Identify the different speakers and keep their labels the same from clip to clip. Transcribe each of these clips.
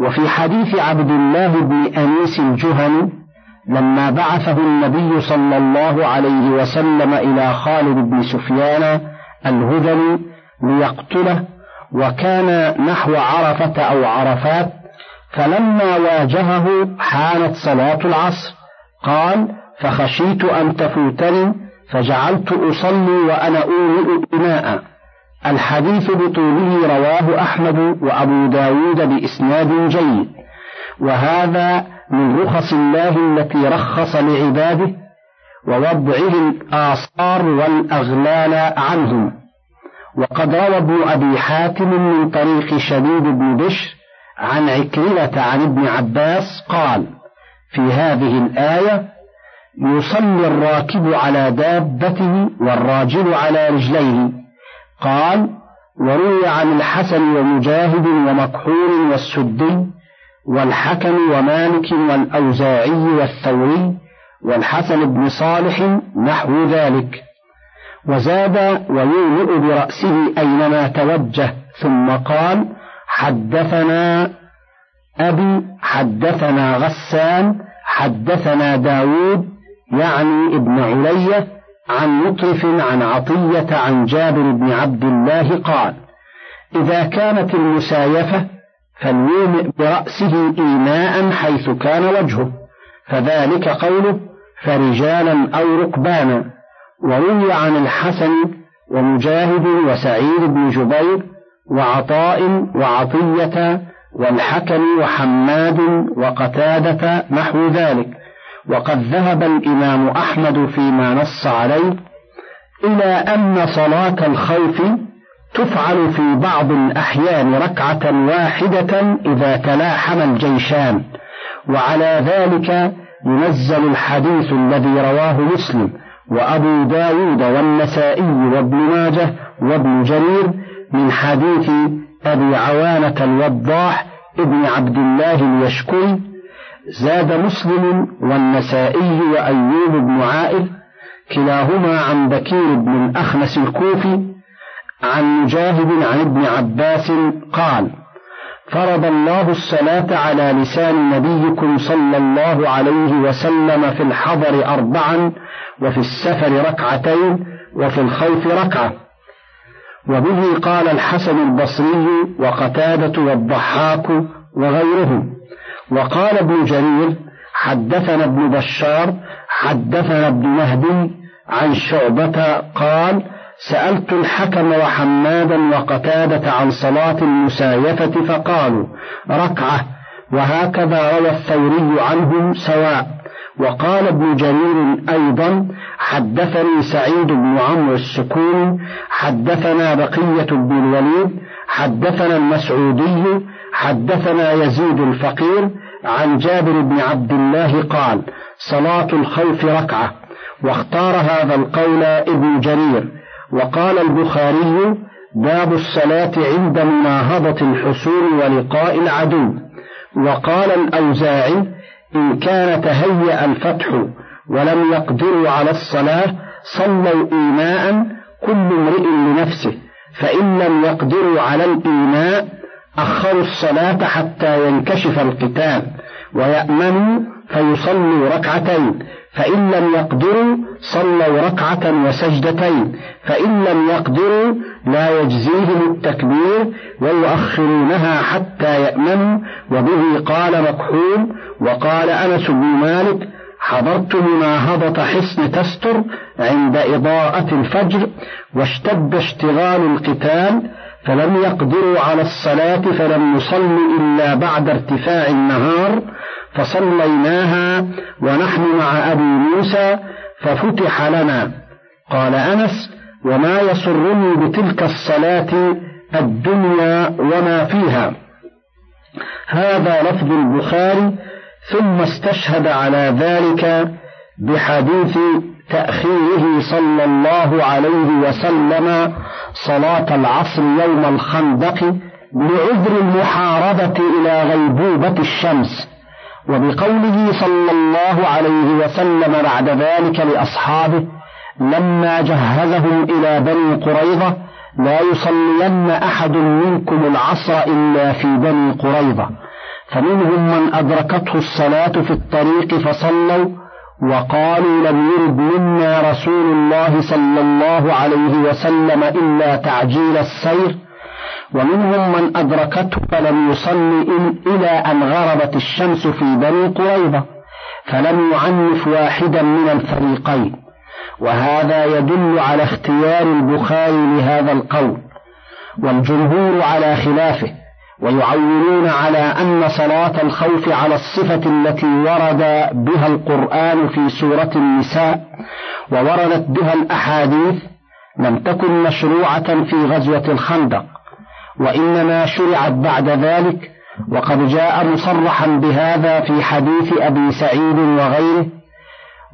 Speaker 1: وفي حديث عبد الله بن أنيس الجهني لما بعثه النبي صلى الله عليه وسلم إلى خالد بن سفيان الهذلي ليقتله وكان نحو عرفة أو عرفات فلما واجهه حانت صلاة العصر قال فخشيت أن تفوتني فجعلت أصلي وأنا أومئ إناء الحديث بطوله رواه أحمد وأبو داود بإسناد جيد. وهذا من رخص الله التي رخص لعباده ووضعه الآثار والأغلال عنهم. وقد روى ابن أبي حاتم من طريق شديد بن بشر عن عكرمة عن ابن عباس قال في هذه الآية يصلي الراكب على دابته والراجل على رجليه قال وروي عن الحسن ومجاهد ومكحول والسدي والحكم ومالك والأوزاعي والثوري والحسن بن صالح نحو ذلك وزاد ويومئ برأسه أينما توجه ثم قال حدثنا أبي حدثنا غسان حدثنا داود يعني ابن علية عن مطرف عن عطية عن جابر بن عبد الله قال إذا كانت المسايفة فليومئ برأسه إيماء حيث كان وجهه فذلك قوله فرجالا أو ركبانا وروي عن الحسن ومجاهد وسعيد بن جبير وعطاء وعطية والحكم وحماد وقتادة نحو ذلك. وقد ذهب الإمام أحمد فيما نص عليه إلى أن صلاة الخوف تفعل في بعض الأحيان ركعة واحدة إذا تلاحم الجيشان وعلى ذلك ينزل الحديث الذي رواه مسلم وأبو داود والنسائي وابن ماجه وابن جرير من حديث أبي عوانة الوضاح ابن عبد الله اليشكري زاد مسلم والنسائي وأيوب بن عائل كلاهما عن بكير بن الأخنس الكوفي عن مجاهد عن ابن عباس قال فرض الله الصلاة على لسان نبيكم صلى الله عليه وسلم في الحضر أربعا وفي السفر ركعتين وفي الخوف ركعة. وبه قال الحسن البصري وقتادة والضحاك وغيرهم. وقال ابن جرير حدثنا ابن بشار حدثنا ابن مهدي عن شعبة قال سألت الحكم وحمادا وقتادة عن صلاة المسايفة فقالوا ركعة وهكذا روى الثوري عنهم سواء. وقال ابن جرير أيضا حدثني سعيد بن عمرو السكون حدثنا بقية بن الوليد حدثنا المسعودي حدثنا يزيد الفقير عن جابر بن عبد الله قال صلاة الخوف ركعة. واختار هذا القول ابن جرير. وقال البخاري باب الصلاة عند مناهضة الحصول ولقاء العدو. وقال الأوزاعي إن كان تهيأ الفتح ولم يقدروا على الصلاة صلوا إيماء كل امرئ لنفسه فإن لم يقدروا على الإيماء أخروا الصلاة حتى ينكشف القتال ويأمنوا فيصلوا ركعتين فإن لم يقدروا صلوا ركعة وسجدتين فإن لم يقدروا لا يجزيهم التكبير ويؤخرونها حتى يأمنوا وبه قال مكحول وقال أنس بن مالك حضرت مناهضة حصن تستر عند إضاءة الفجر واشتد اشتغال القتال فلم يقدروا على الصلاة فلم نصل إلا بعد ارتفاع النهار فصليناها ونحن مع أبي موسى ففتح لنا. قال أنس وما يسرني بتلك الصلاة الدنيا وما فيها. هذا لفظ البخاري ثم استشهد على ذلك بحديث تأخيره صلى الله عليه وسلم صلاة العصر يوم الخندق لعذر المحاربة إلى غيبوبة الشمس. وبقوله صلى الله عليه وسلم بعد ذلك لأصحابه لما جهزهم إلى بني قريظة لا يصلين أحد منكم العصر إلا في بني قريظة. فمنهم من أدركته الصلاة في الطريق فصلوا وقالوا لم يرد منا رسول الله صلى الله عليه وسلم إلا تعجيل السير ومنهم من أدركته فلم يصل إلى أن غربت الشمس في بني قريظة فلم يعنف واحدا من الفريقين. وهذا يدل على اختيار البخاري لهذا القول والجمهور على خلافه. ويعولون على أن صلاة الخوف على الصفة التي ورد بها القرآن في سورة النساء ووردت بها الأحاديث لم تكن مشروعة في غزوة الخندق وإنما شرعت بعد ذلك وقد جاء مصرحا بهذا في حديث أبي سعيد وغيره.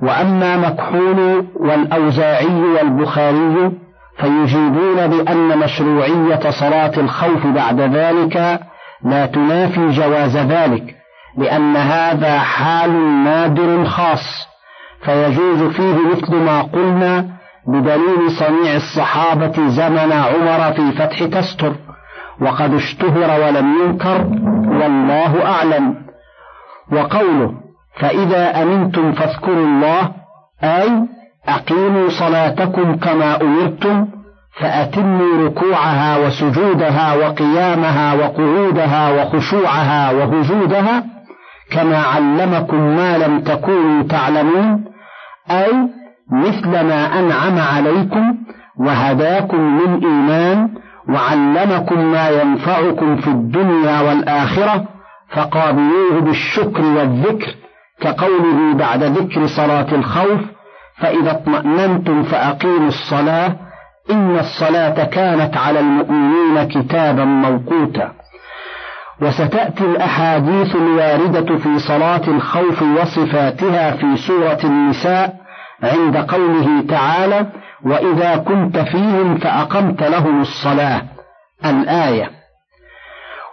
Speaker 1: وأما مكحول والأوزاعي والبخاري فيجيبون بأن مشروعية صلاة الخوف بعد ذلك لا تنافي جواز ذلك لأن هذا حال نادر خاص. فيجوز فيه مثل ما قلنا بدليل صنيع الصحابة زمن عمر في فتح تستر. وقد اشتهر ولم ينكر والله أعلم. وقوله فإذا أمنتم فاذكروا الله أي أقيموا صلاتكم كما أمرتم فأتموا ركوعها وسجودها وقيامها وقعودها وخشوعها وهجودها كما علمكم ما لم تكونوا تعلمون أي مثل ما أنعم عليكم وهداكم للإيمان وعلمكم ما ينفعكم في الدنيا والآخرة فقابلوه بالشكر والذكر كقوله بعد ذكر صلاة الخوف فإذا اطمأننتم فأقيموا الصلاة إن الصلاة كانت على المؤمنين كتابا موقوتا. وستأتي الأحاديث الواردة في صلاة الخوف وصفاتها في سورة النساء عند قوله تعالى وإذا كنت فيهم فأقمت لهم الصلاة. الآية.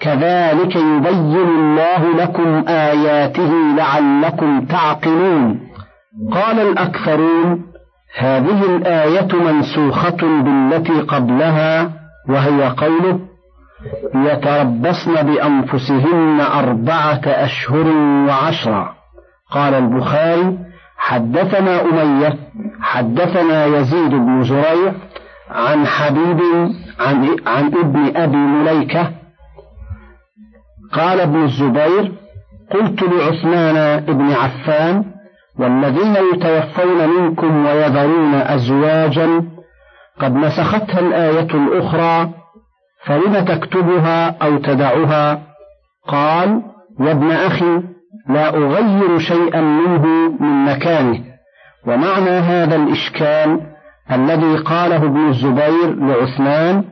Speaker 1: كذلك يبين الله لكم آياته لعلكم تعقلون. قال الأكثرون هذه الآية منسوخة بالتي قبلها وهي قوله يتربصن بأنفسهن أربعة أشهر وعشرا قال البخاري حدثنا أمية حدثنا يزيد بن زريع عن حبيب عن, عن ابن أبي مليكة قال ابن الزبير قلت لعثمان بن عفان والذين يتوفون منكم ويذرون أزواجا قد نسختها الآية الأخرى فلم تكتبها أو تدعها؟ قال يا ابن أخي لا أغير شيئا منه من مكانه. ومعنى هذا الإشكال الذي قاله ابن الزبير لعثمان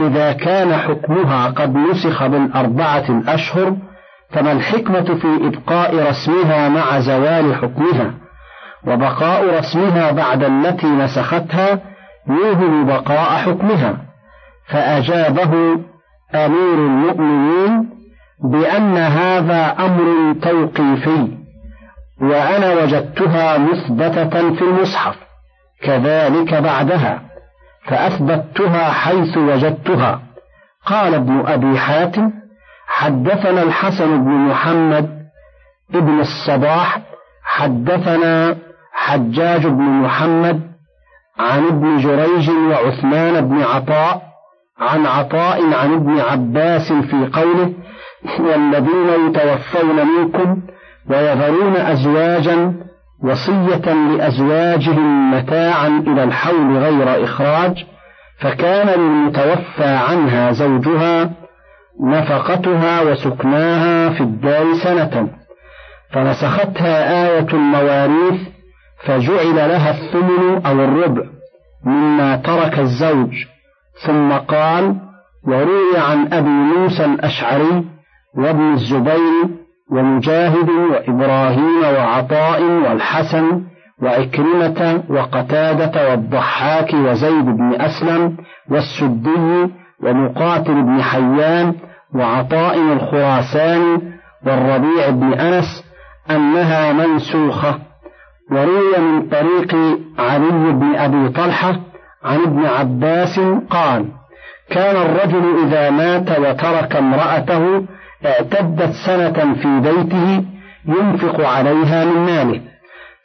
Speaker 1: إذا كان حكمها قد نسخ بالأربعة الأشهر فما الحكمة في إبقاء رسمها مع زوال حكمها؟ وبقاء رسمها بعد التي نسختها يوهم بقاء حكمها. فأجابه أمير المؤمنين بأن هذا أمر توقيفي وأنا وجدتها مثبتة في المصحف كذلك بعدها. فأثبتها حيث وجدتها. قال ابن أبي حاتم حدثنا الحسن بن محمد ابن الصباح حدثنا حجاج بن محمد عن ابن جريج وعثمان بن عطاء عن عطاء عن ابن عباس في قوله والذين يتوفون منكم ويذرون أزواجا وصية لأزواجهم متاعا إلى الحول غير إخراج فكان للمتوفى عنها زوجها نفقتها وسكناها في الدار سنة. فنسختها آية المواريث فجعل لها الثمن أو الربع مما ترك الزوج. ثم قال وروي عن أبي موسى الأشعري وابن الزبير ومجاهد وإبراهيم وعطاء والحسن وعكرمة وقتادة والضحاك وزيد بن أسلم والسدي ومقاتل بن حيان وعطاء الخراساني والربيع بن أنس أنها منسوخة. وروي من طريق علي بن أبي طلحة عن ابن عباس قال كان الرجل إذا مات وترك امرأته اعتدت سنة في بيته ينفق عليها من ماله.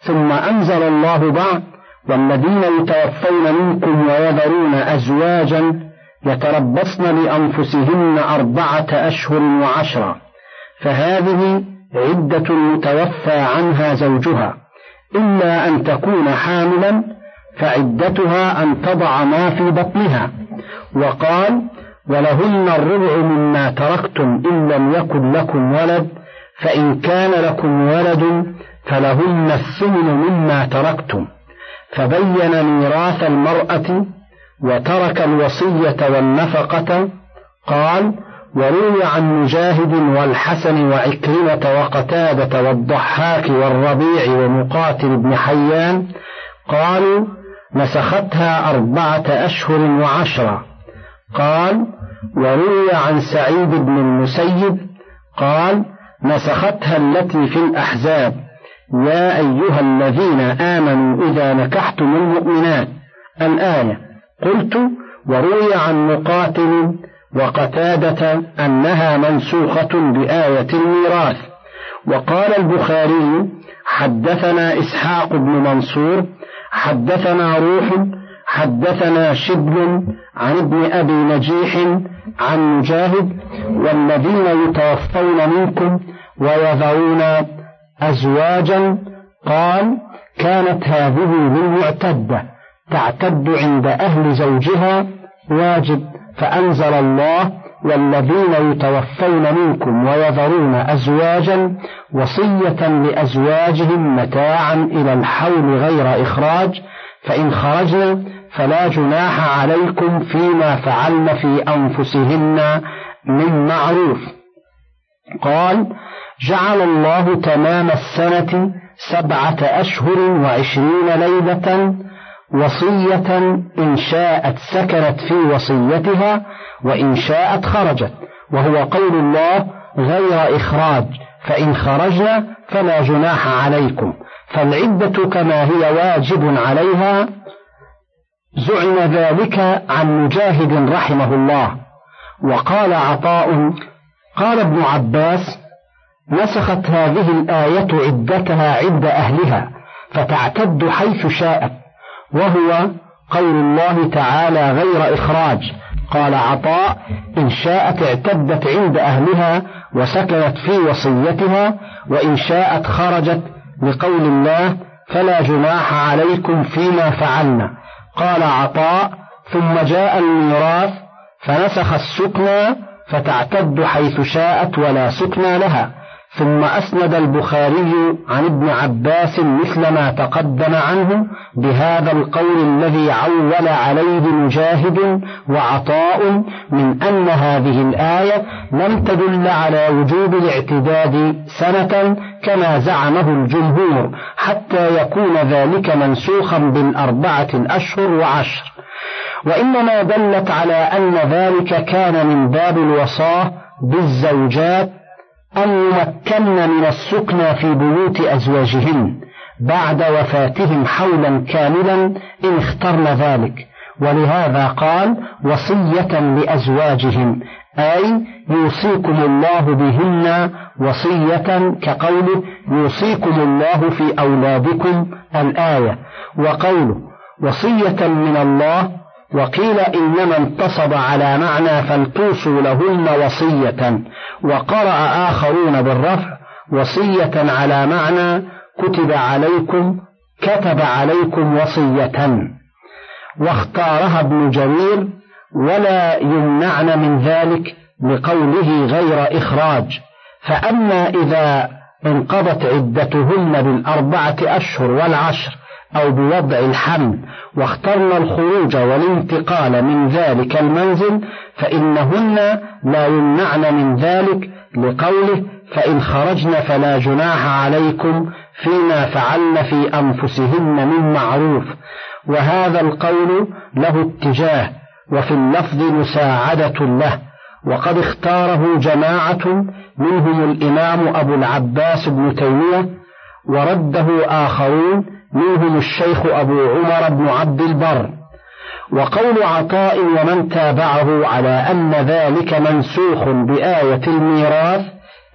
Speaker 1: ثم أنزل الله بعد والذين يتوفون منكم ويذرون أزواجا يتربصن لأنفسهن أربعة أشهر وعشرا فهذه عدة المتوفى عنها زوجها. إلا أن تكون حاملا فعدتها أن تضع ما في بطنها. وقال ولهن الربع مما تركتم إن لم يكن لكم ولد فإن كان لكم ولد فلهن الثمن مما تركتم. فبين ميراث المرأة وترك الوصية والنفقة قال وروي عن مجاهد والحسن وعكرمة وقتادة والضحاك والربيع ومقاتل بن حيان قالوا نسختها أربعة أشهر وعشرة. قال وروي عن سعيد بن المسيب قال نسختها التي في الأحزاب. يا أيها الذين آمنوا إذا نكحتم المؤمنات. الآية قلت وروي عن مقاتل وقتادة أنها منسوخة بآية الميراث. وقال البخاري حدثنا إسحاق بن منصور حدثنا روح حدثنا شبل عن ابن أبي نجيح عن مجاهد والذين يتوفون منكم ويذرون أزواجا قال كانت هذه للمعتدة تعتد عند أهل زوجها واجب فأنزل الله والذين يتوفون منكم ويذرون أزواجا وصية لأزواجهم متاعا إلى الحول غير إخراج فإن خرجن فلا جناح عليكم فيما فعلن في أنفسهن من معروف. قال جعل الله تمام السنة سبعة أشهر وعشرين ليلة وصية إن شاءت سكنت في وصيتها وإن شاءت خرجت وهو قول الله غير إخراج فإن خرجنا فلا جناح عليكم فالعدة كما هي واجب عليها زعم ذلك عن مجاهد رحمه الله. وقال عطاء قال ابن عباس نسخت هذه الآية عدتها عند أهلها فتعتد حيث شاءت وهو قول الله تعالى غير إخراج. قال عطاء إن شاءت اعتدت عند أهلها وسكنت في وصيتها وإن شاءت خرجت لقول الله فلا جناح عليكم فيما فعلنا. قال عطاء ثم جاء الميراث فنسخ السكنى فتعتد حيث شاءت ولا سكنى لها. ثم أسند البخاري عن ابن عباس مثل ما تقدم عنه بهذا القول الذي عول عليه مجاهد وعطاء من أن هذه الآية لم تدل على وجوب الاعتداد سنة كما زعمه الجمهور حتى يكون ذلك منسوخا بالأربعة الأشهر وعشر. وإنما دلت على أن ذلك كان من باب الوصاة بالزوجات أن يمكن من السكنى في بيوت أزواجهن بعد وفاتهم حولا كاملا إن اخترن ذلك. ولهذا قال وصية لأزواجهم أي يوصيكم الله بهن وصية كقوله يوصيكم الله في أولادكم الآية. وقوله وصية من الله وقيل إنما انتصب على معنى فلتوصوا لهن وصية وقرأ آخرون بالرفع وصية على معنى كتب عليكم كتب عليكم وصية. واختارها ابن جرير ولا يمنعن من ذلك لقوله غير إخراج. فأما إذا انقضت عدتهن بالأربعة أشهر والعشر أو بوضع الحمل واخترن الخروج والانتقال من ذلك المنزل فإنهن لا يمنعن من ذلك لقوله فإن خرجن فلا جناح عليكم فيما فعلن في أنفسهن من معروف. وهذا القول له اتجاه وفي اللفظ مساعدة له وقد اختاره جماعة منهم الإمام أبو العباس بن تيمية ورده آخرون منهم الشيخ أبو عمر بن عبد البر. وقول عطاء ومن تابعه على أن ذلك منسوخ بآية الميراث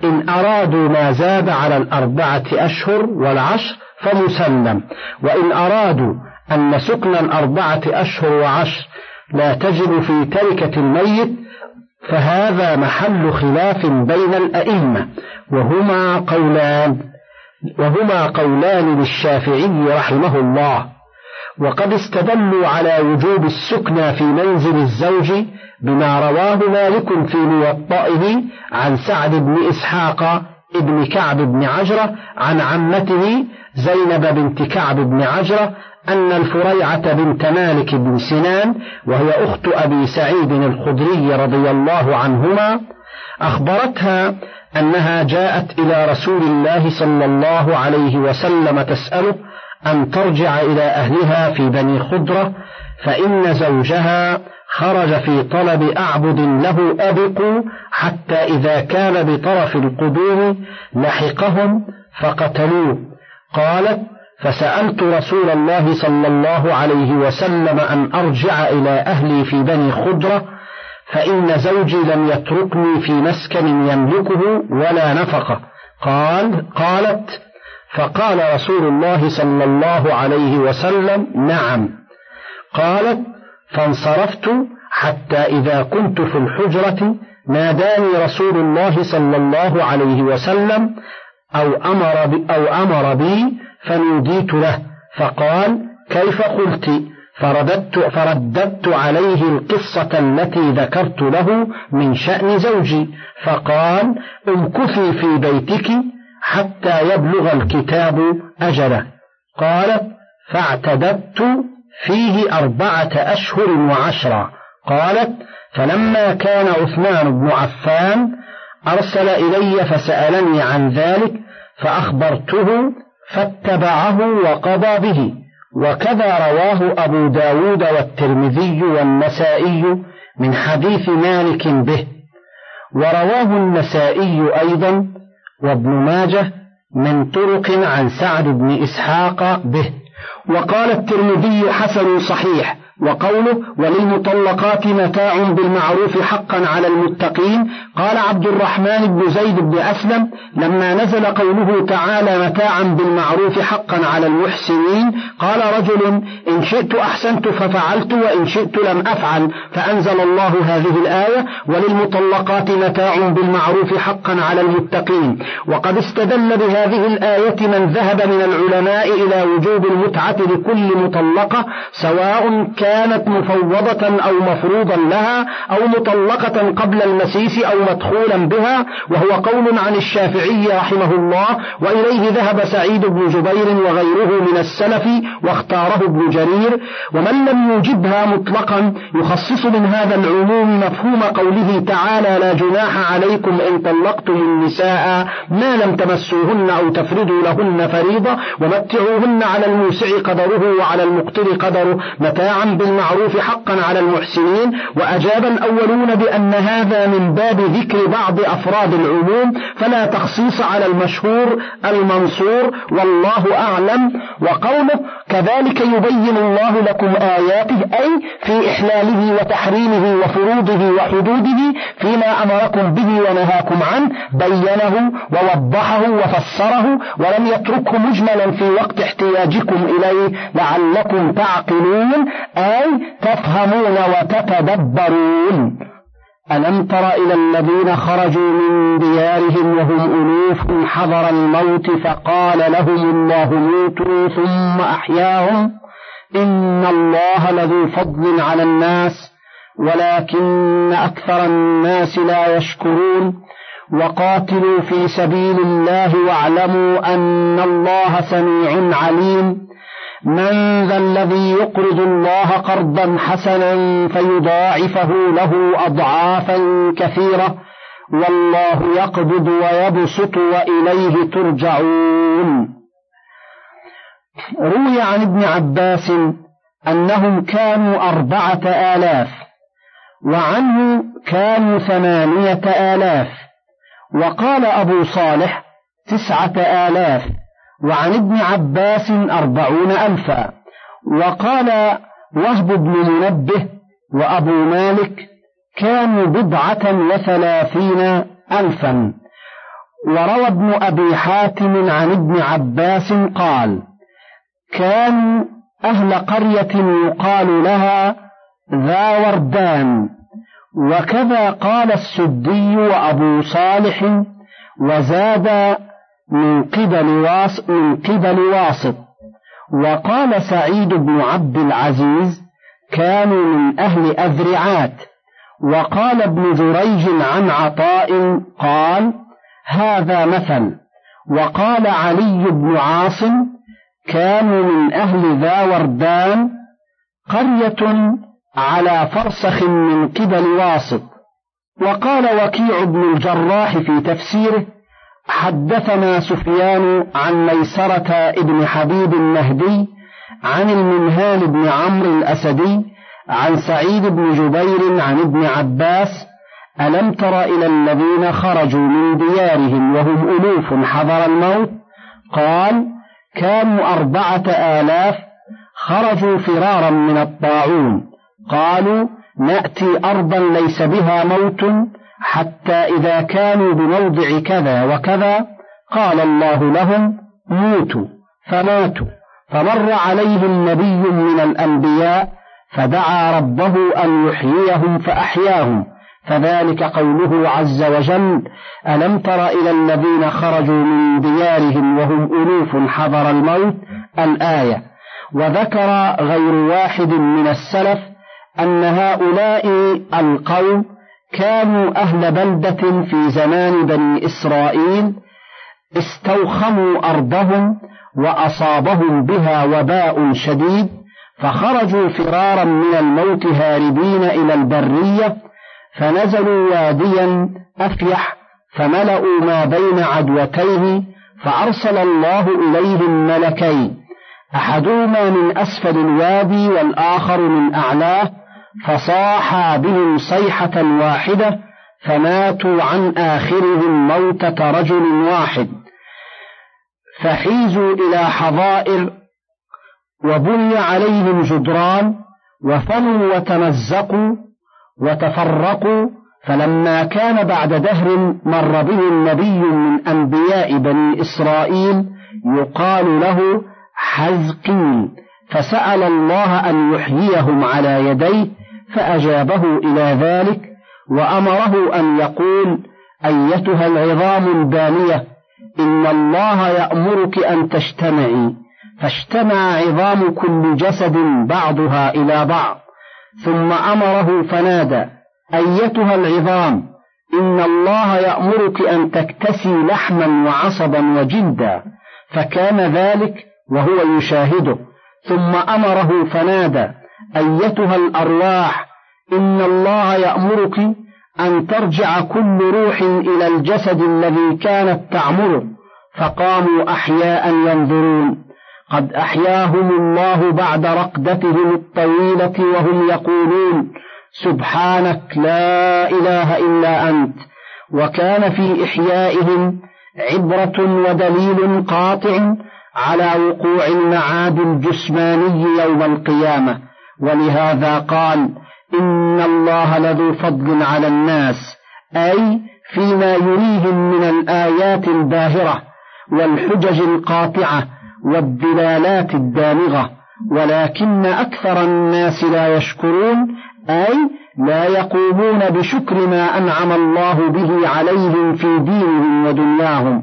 Speaker 1: إن أرادوا ما زاد على الأربعة أشهر والعشر فمسلم. وإن أرادوا أن سكن الأربعة أشهر وعشر لا تجب في تركة الميت فهذا محل خلاف بين الأئمة. وهما قولان وهما قولان للشافعي رحمه الله. وقد استدلوا على وجوب السكنى في منزل الزوج بما رواه مالك في موطئه عن سعد بن إسحاق ابن كعب بن عجرة عن عمته زينب بنت كعب بن عجرة أن الفريعة بنت مالك بن سنان وهي أخت أبي سعيد الخدري رضي الله عنهما أخبرتها أنها جاءت إلى رسول الله صلى الله عليه وسلم تسأله أن ترجع إلى أهلها في بني خضرة فإن زوجها خرج في طلب أعبد له أبقوا حتى إذا كان بطرف القدوم لحقهم فقتلوه. قالت فسألت رسول الله صلى الله عليه وسلم أن أرجع إلى أهلي في بني خضرة فإن زوجي لم يتركني في مسكن يملكه ولا نفقة. قال قالت فقال رسول الله صلى الله عليه وسلم نعم. قالت فانصرفت حتى إذا كنت في الحجرة ناداني رسول الله صلى الله عليه وسلم أو أمر بي, أو أمر بي فنوديت له. فقال كيف قلت؟ فرددت, فرددت عليه القصة التي ذكرت له من شأن زوجي فقال امكثي في بيتك حتى يبلغ الكتاب أجله. قال فاعتددت فيه أربعة أشهر وعشرا قالت فلما كان عثمان بن عفان أرسل إلي فسألني عن ذلك فأخبرته فاتبعه وقضى به. وكذا رواه أبو داود والترمذي والنسائي من حديث مالك به. ورواه النسائي أيضا وابن ماجه من طرق عن سعد بن إسحاق به. وقال الترمذي حسن صحيح وقوله وللمطلقات متاع بالمعروف حقا على المتقين قال عبد الرحمن بن زيد بن أسلم لما نزل قوله تعالى متاعا بالمعروف حقا على المحسنين قال رجل إن شئت أحسنت ففعلت وإن شئت لم أفعل فأنزل الله هذه الآية وللمطلقات متاع بالمعروف حقا على المتقين. وقد استدل بهذه الآية من ذهب من العلماء إلى وجوب المتعة لكل مطلقة سواء كان كانت مفوضة أو مفروضا لها أو مطلقة قبل المسيس أو مدخولا بها وهو قول عن الشافعي رحمه الله وإليه ذهب سعيد بن جبير وغيره من السلف واختاره ابن جرير ومن لم يوجبها مطلقا يخصص من هذا العموم مفهوم قوله تعالى لا جناح عليكم إن طلقتم النساء ما لم تمسوهن أو تفردوا لهن فريضة ومتعوهن على الموسع قدره وعلى المقتر قدره متاعا بالمعروف حقا على المحسنين وأجاب الأولون بأن هذا من باب ذكر بعض أفراد العموم فلا تخصيص على المشهور المنصور والله أعلم. وقوله كذلك يبين الله لكم آياته أي في إحلاله وتحريمه وفروضه وحدوده فيما أمركم به ونهاكم عنه بينه ووضحه وفسره ولم يتركه مجملا في وقت احتياجكم إليه لعلكم تعقلون. أي تفهمون وتتدبرون. ألم تر إلى الذين خرجوا من ديارهم وهم ألوف حضر الموت فقال لهم الله موتوا ثم أحياهم؟ إن الله لذو فضل على الناس ولكن أكثر الناس لا يشكرون. وقاتلوا في سبيل الله واعلموا أن الله سميع عليم. من ذا الذي يقرض الله قرضا حسنا فيضاعفه له أضعافا كثيرة والله يقبض ويبسط وإليه ترجعون. روي عن ابن عباس أنهم كانوا أربعة آلاف وعنه كانوا ثمانية آلاف وقال أبو صالح تسعة آلاف وعن ابن عباس أربعون ألفا وقال وهب بن منبه وأبو مالك كانوا بضعة وثلاثين ألفا وروى ابن أبي حاتم عن ابن عباس قال كانوا أهل قرية يقال لها ذا وردان وكذا قال السدي وأبو صالح وزاد من قبل واس من قبل واسط وقال سعيد بن عبد العزيز كانوا من أهل أذرعات. وقال ابن جريج عن عطاء قال هذا مثل. وقال علي بن عاصم كانوا من أهل ذا وردان قرية على فرسخ من قبل واسط وقال وكيع بن الجراح في تفسيره حدثنا سفيان عن ميسرة ابن حبيب النهدي عن المنهال بن عمرو الأسدي عن سعيد بن جبير عن ابن عباس ألم تر إلى الذين خرجوا من ديارهم وهم ألوف حضر الموت؟ قال كانوا أربعة آلاف خرجوا فرارا من الطاعون. قالوا نأتي أرضا ليس بها موت حتى إذا كانوا بموضع كذا وكذا قال الله لهم موتوا فماتوا. فمر عليهم نبي من الأنبياء فدعا ربه أن يحييهم فأحياهم. فذلك قوله عز وجل ألم تر إلى الذين خرجوا من ديارهم وهم ألوف حضر الموت؟ الآية. وذكر غير واحد من السلف أن هؤلاء القوم كانوا أهل بلدة في زمان بني إسرائيل استوخموا أرضهم وأصابهم بها وباء شديد فخرجوا فرارا من الموت هاربين إلى البرية فنزلوا واديا أفيح فملأوا ما بين عدوتيه فأرسل الله إليهم ملكين أحدهما من أسفل الوادي والآخر من أعلاه فصاحا بهم صيحة واحدة فماتوا عن آخرهم موتة رجل واحد. فحيزوا إلى حظائر وبني عليهم جدران وفنوا وتمزقوا وتفرقوا فلما كان بعد دهر مر بهم نبي من أنبياء بني إسرائيل يقال له حزقيل فسأل الله أن يحييهم على يديه فأجابه إلى ذلك وأمره أن يقول أيتها العظام البانية إن الله يأمرك أن تجتمعي فاجتمع عظام كل جسد بعضها إلى بعض ثم أمره فنادى أيتها العظام إن الله يأمرك أن تكتسي لحما وعصبا وجلدا فكان ذلك وهو يشاهده ثم أمره فنادى أيتها الأرواح إن الله يأمرك أن ترجع كل روح إلى الجسد الذي كانت تعمره فقاموا أحياء ينظرون. قد أحياهم الله بعد رقدتهم الطويلة وهم يقولون سبحانك لا إله إلا أنت. وكان في إحيائهم عبرة ودليل قاطع على وقوع المعاد الجسماني يوم القيامة. ولهذا قال إن الله لذو فضل على الناس أي فيما يريهم من الآيات الباهرة والحجج القاطعة والدلالات الدامغة ولكن أكثر الناس لا يشكرون أي لا يقومون بشكر ما أنعم الله به عليهم في دينهم ودنياهم.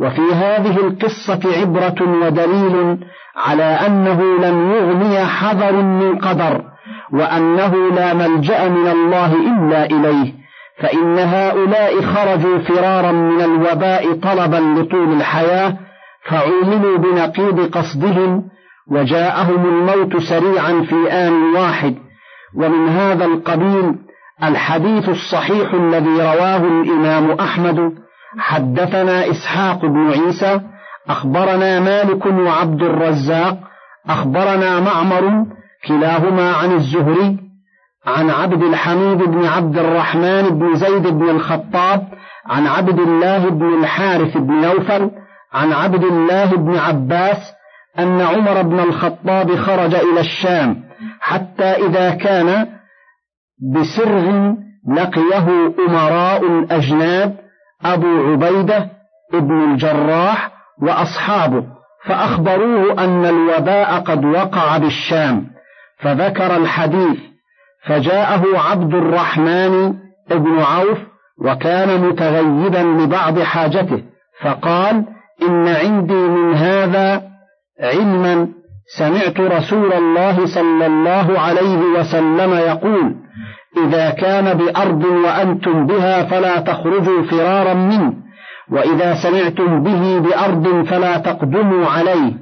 Speaker 1: وفي هذه القصة عبرة ودليل على أنه لم يغني حذر من قدر وأنه لا ملجأ من الله إلا إليه فإن هؤلاء خرجوا فرارا من الوباء طلبا لطول الحياة فعوملوا بنقيض قصدهم وجاءهم الموت سريعا في آن واحد. ومن هذا القبيل الحديث الصحيح الذي رواه الإمام أحمد حدثنا إسحاق بن عيسى أخبرنا مالك وعبد الرزاق أخبرنا معمر كلاهما عن الزهري عن عبد الحميد بن عبد الرحمن بن زيد بن الخطاب عن عبد الله بن الحارث بن نوفل عن عبد الله بن عباس أن عمر بن الخطاب خرج إلى الشام حتى إذا كان بسرغ لقيه أمراء الأجناد أبو عبيدة ابن الجراح وأصحابه فأخبروه أن الوباء قد وقع بالشام فذكر الحديث فجاءه عبد الرحمن ابن عوف وكان متغيبا لبعض حاجته فقال إن عندي من هذا علما سمعت رسول الله صلى الله عليه وسلم يقول إذا كان بأرض وأنتم بها فلا تخرجوا فرارا منه وإذا سمعتم به بأرض فلا تقدموا عليه.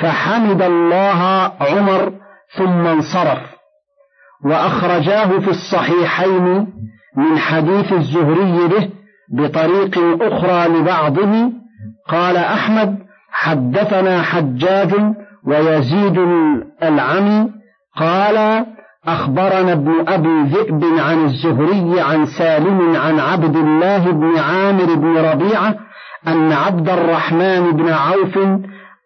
Speaker 1: فحمد الله عمر ثم انصرف. وأخرجاه في الصحيحين من حديث الزهري به بطريق أخرى لبعضه. قال أحمد حدثنا حجاج ويزيد العمي. قال أخبرنا ابن أبي ذئب عن الزهري عن سالم عن عبد الله بن عامر بن ربيعة أن عبد الرحمن بن عوف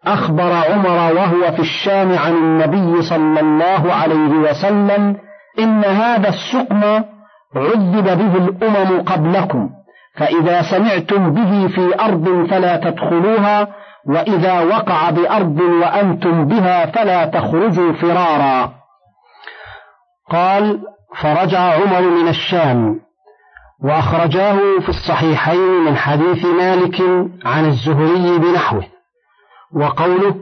Speaker 1: أخبر عمر وهو في الشام عن النبي صلى الله عليه وسلم إن هذا السقم عذب به الأمم قبلكم فإذا سمعتم به في أرض فلا تدخلوها وإذا وقع بأرض وأنتم بها فلا تخرجوا فرارا. قال فرجع عمر من الشام وأخرجاه في الصحيحين من حديث مالك عن الزهري بنحوه وقوله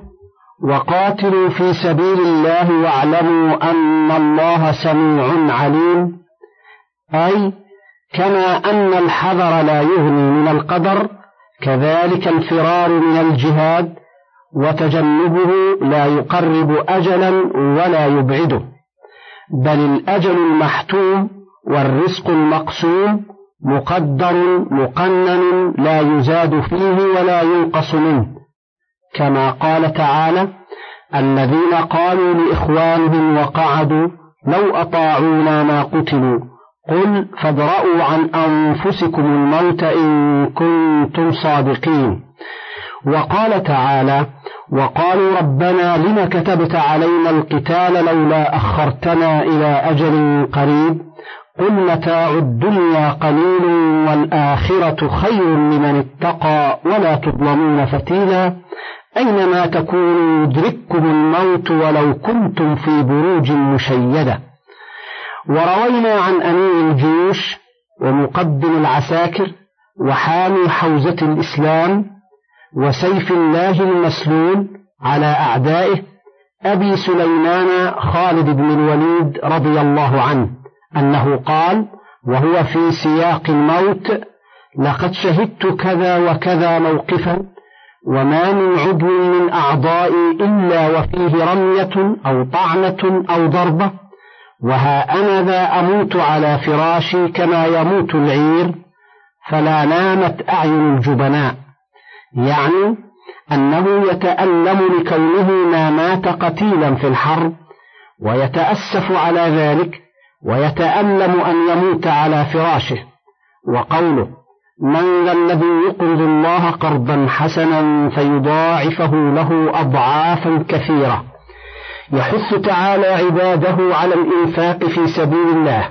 Speaker 1: وقاتلوا في سبيل الله واعلموا أن الله سميع عليم أي كما أن الحذر لا يغني من القدر كذلك الفرار من الجهاد وتجنبه لا يقرب أجلا ولا يبعده. بل الأجل المحتوم والرزق المقسوم مقدر مقنن لا يزاد فيه ولا ينقص منه. كما قال تعالى الذين قالوا لإخوانهم وقعدوا لو أطاعونا ما قتلوا قل فادرأوا عن أنفسكم الموت إن كنتم صادقين. وقال تعالى وقالوا ربنا لم كتبت علينا القتال لولا أخرتنا إلى أجل قريب قل متاع الدنيا قليل والآخرة خير لمن اتقى ولا تظلمون فتيلا أينما تكونوا يدرككم الموت ولو كنتم في بروج مشيدة. وروينا عن أمير الجيوش ومقدم العساكر وحامي حوزة الإسلام وسيف الله المسلول على أعدائه أبي سليمان خالد بن الوليد رضي الله عنه أنه قال وهو في سياق الموت لقد شهدت كذا وكذا موقفا وما من عضو من أعضائي إلا وفيه رمية أو طعنة أو ضربة وها أنا ذا أموت على فراشي كما يموت العير فلا نامت أعين الجبناء. يعني أنه يتألم لكونه ما مات قتيلا في الحرب ويتأسف على ذلك ويتألم أن يموت على فراشه. وقوله من ذا الذي يقرض الله قرضا حسنا فيضاعفه له أضعافا كثيرة. يحث تعالى عباده على الإنفاق في سبيل الله.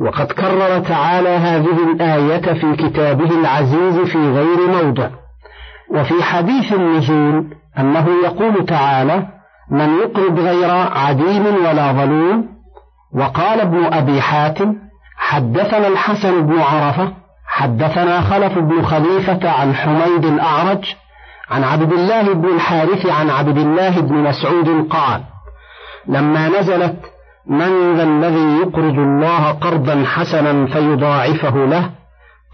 Speaker 1: وقد كرر تعالى هذه الآية في كتابه العزيز في غير موضع. وفي حديث النزول أنه يقول تعالى من يقرض غير عديم ولا ظلوم وقال ابن أبي حاتم حدثنا الحسن بن عرفة حدثنا خلف بن خليفة عن حميد الأعرج عن عبد الله بن الحارث عن عبد الله بن مسعود قال لما نزلت من ذا الذي يقرض الله قرضا حسنا فيضاعفه له؟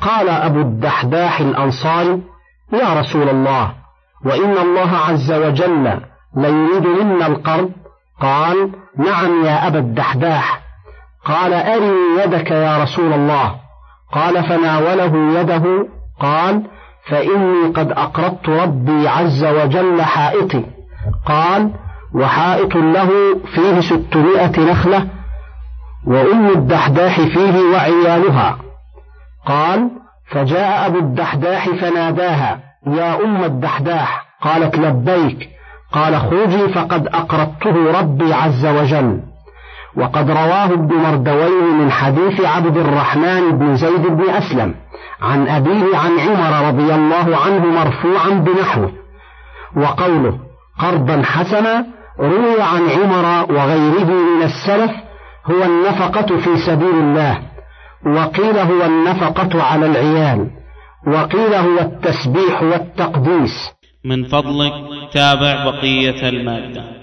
Speaker 1: قال أبو الدحداح الأنصاري يا رسول الله وإن الله عز وجل ليريد منا القرض. قال نعم يا أبا الدحداح. قال أرني يدك يا رسول الله. قال فناوله يده. قال فإني قد أقرضت ربي عز وجل حائطي. قال وحائط له فيه ستمائة نخلة وأم الدحداح فيه وعيالها. قال فجاء أبو الدحداح فناداها يا أم الدحداح قالت لبيك. قال خرجي فقد أقرضته ربي عز وجل. وقد رواه ابن مردويه من حديث عبد الرحمن بن زيد بن أسلم عن أبيه عن عمر رضي الله عنه مرفوعا بنحوه وقوله قرضا حسنا روي عن عمر وغيره من السلف هو النفقة في سبيل الله. وقيل هو النفقة على العيال وقيل هو التسبيح والتقديس.
Speaker 2: من فضلك تابع بقية المادة.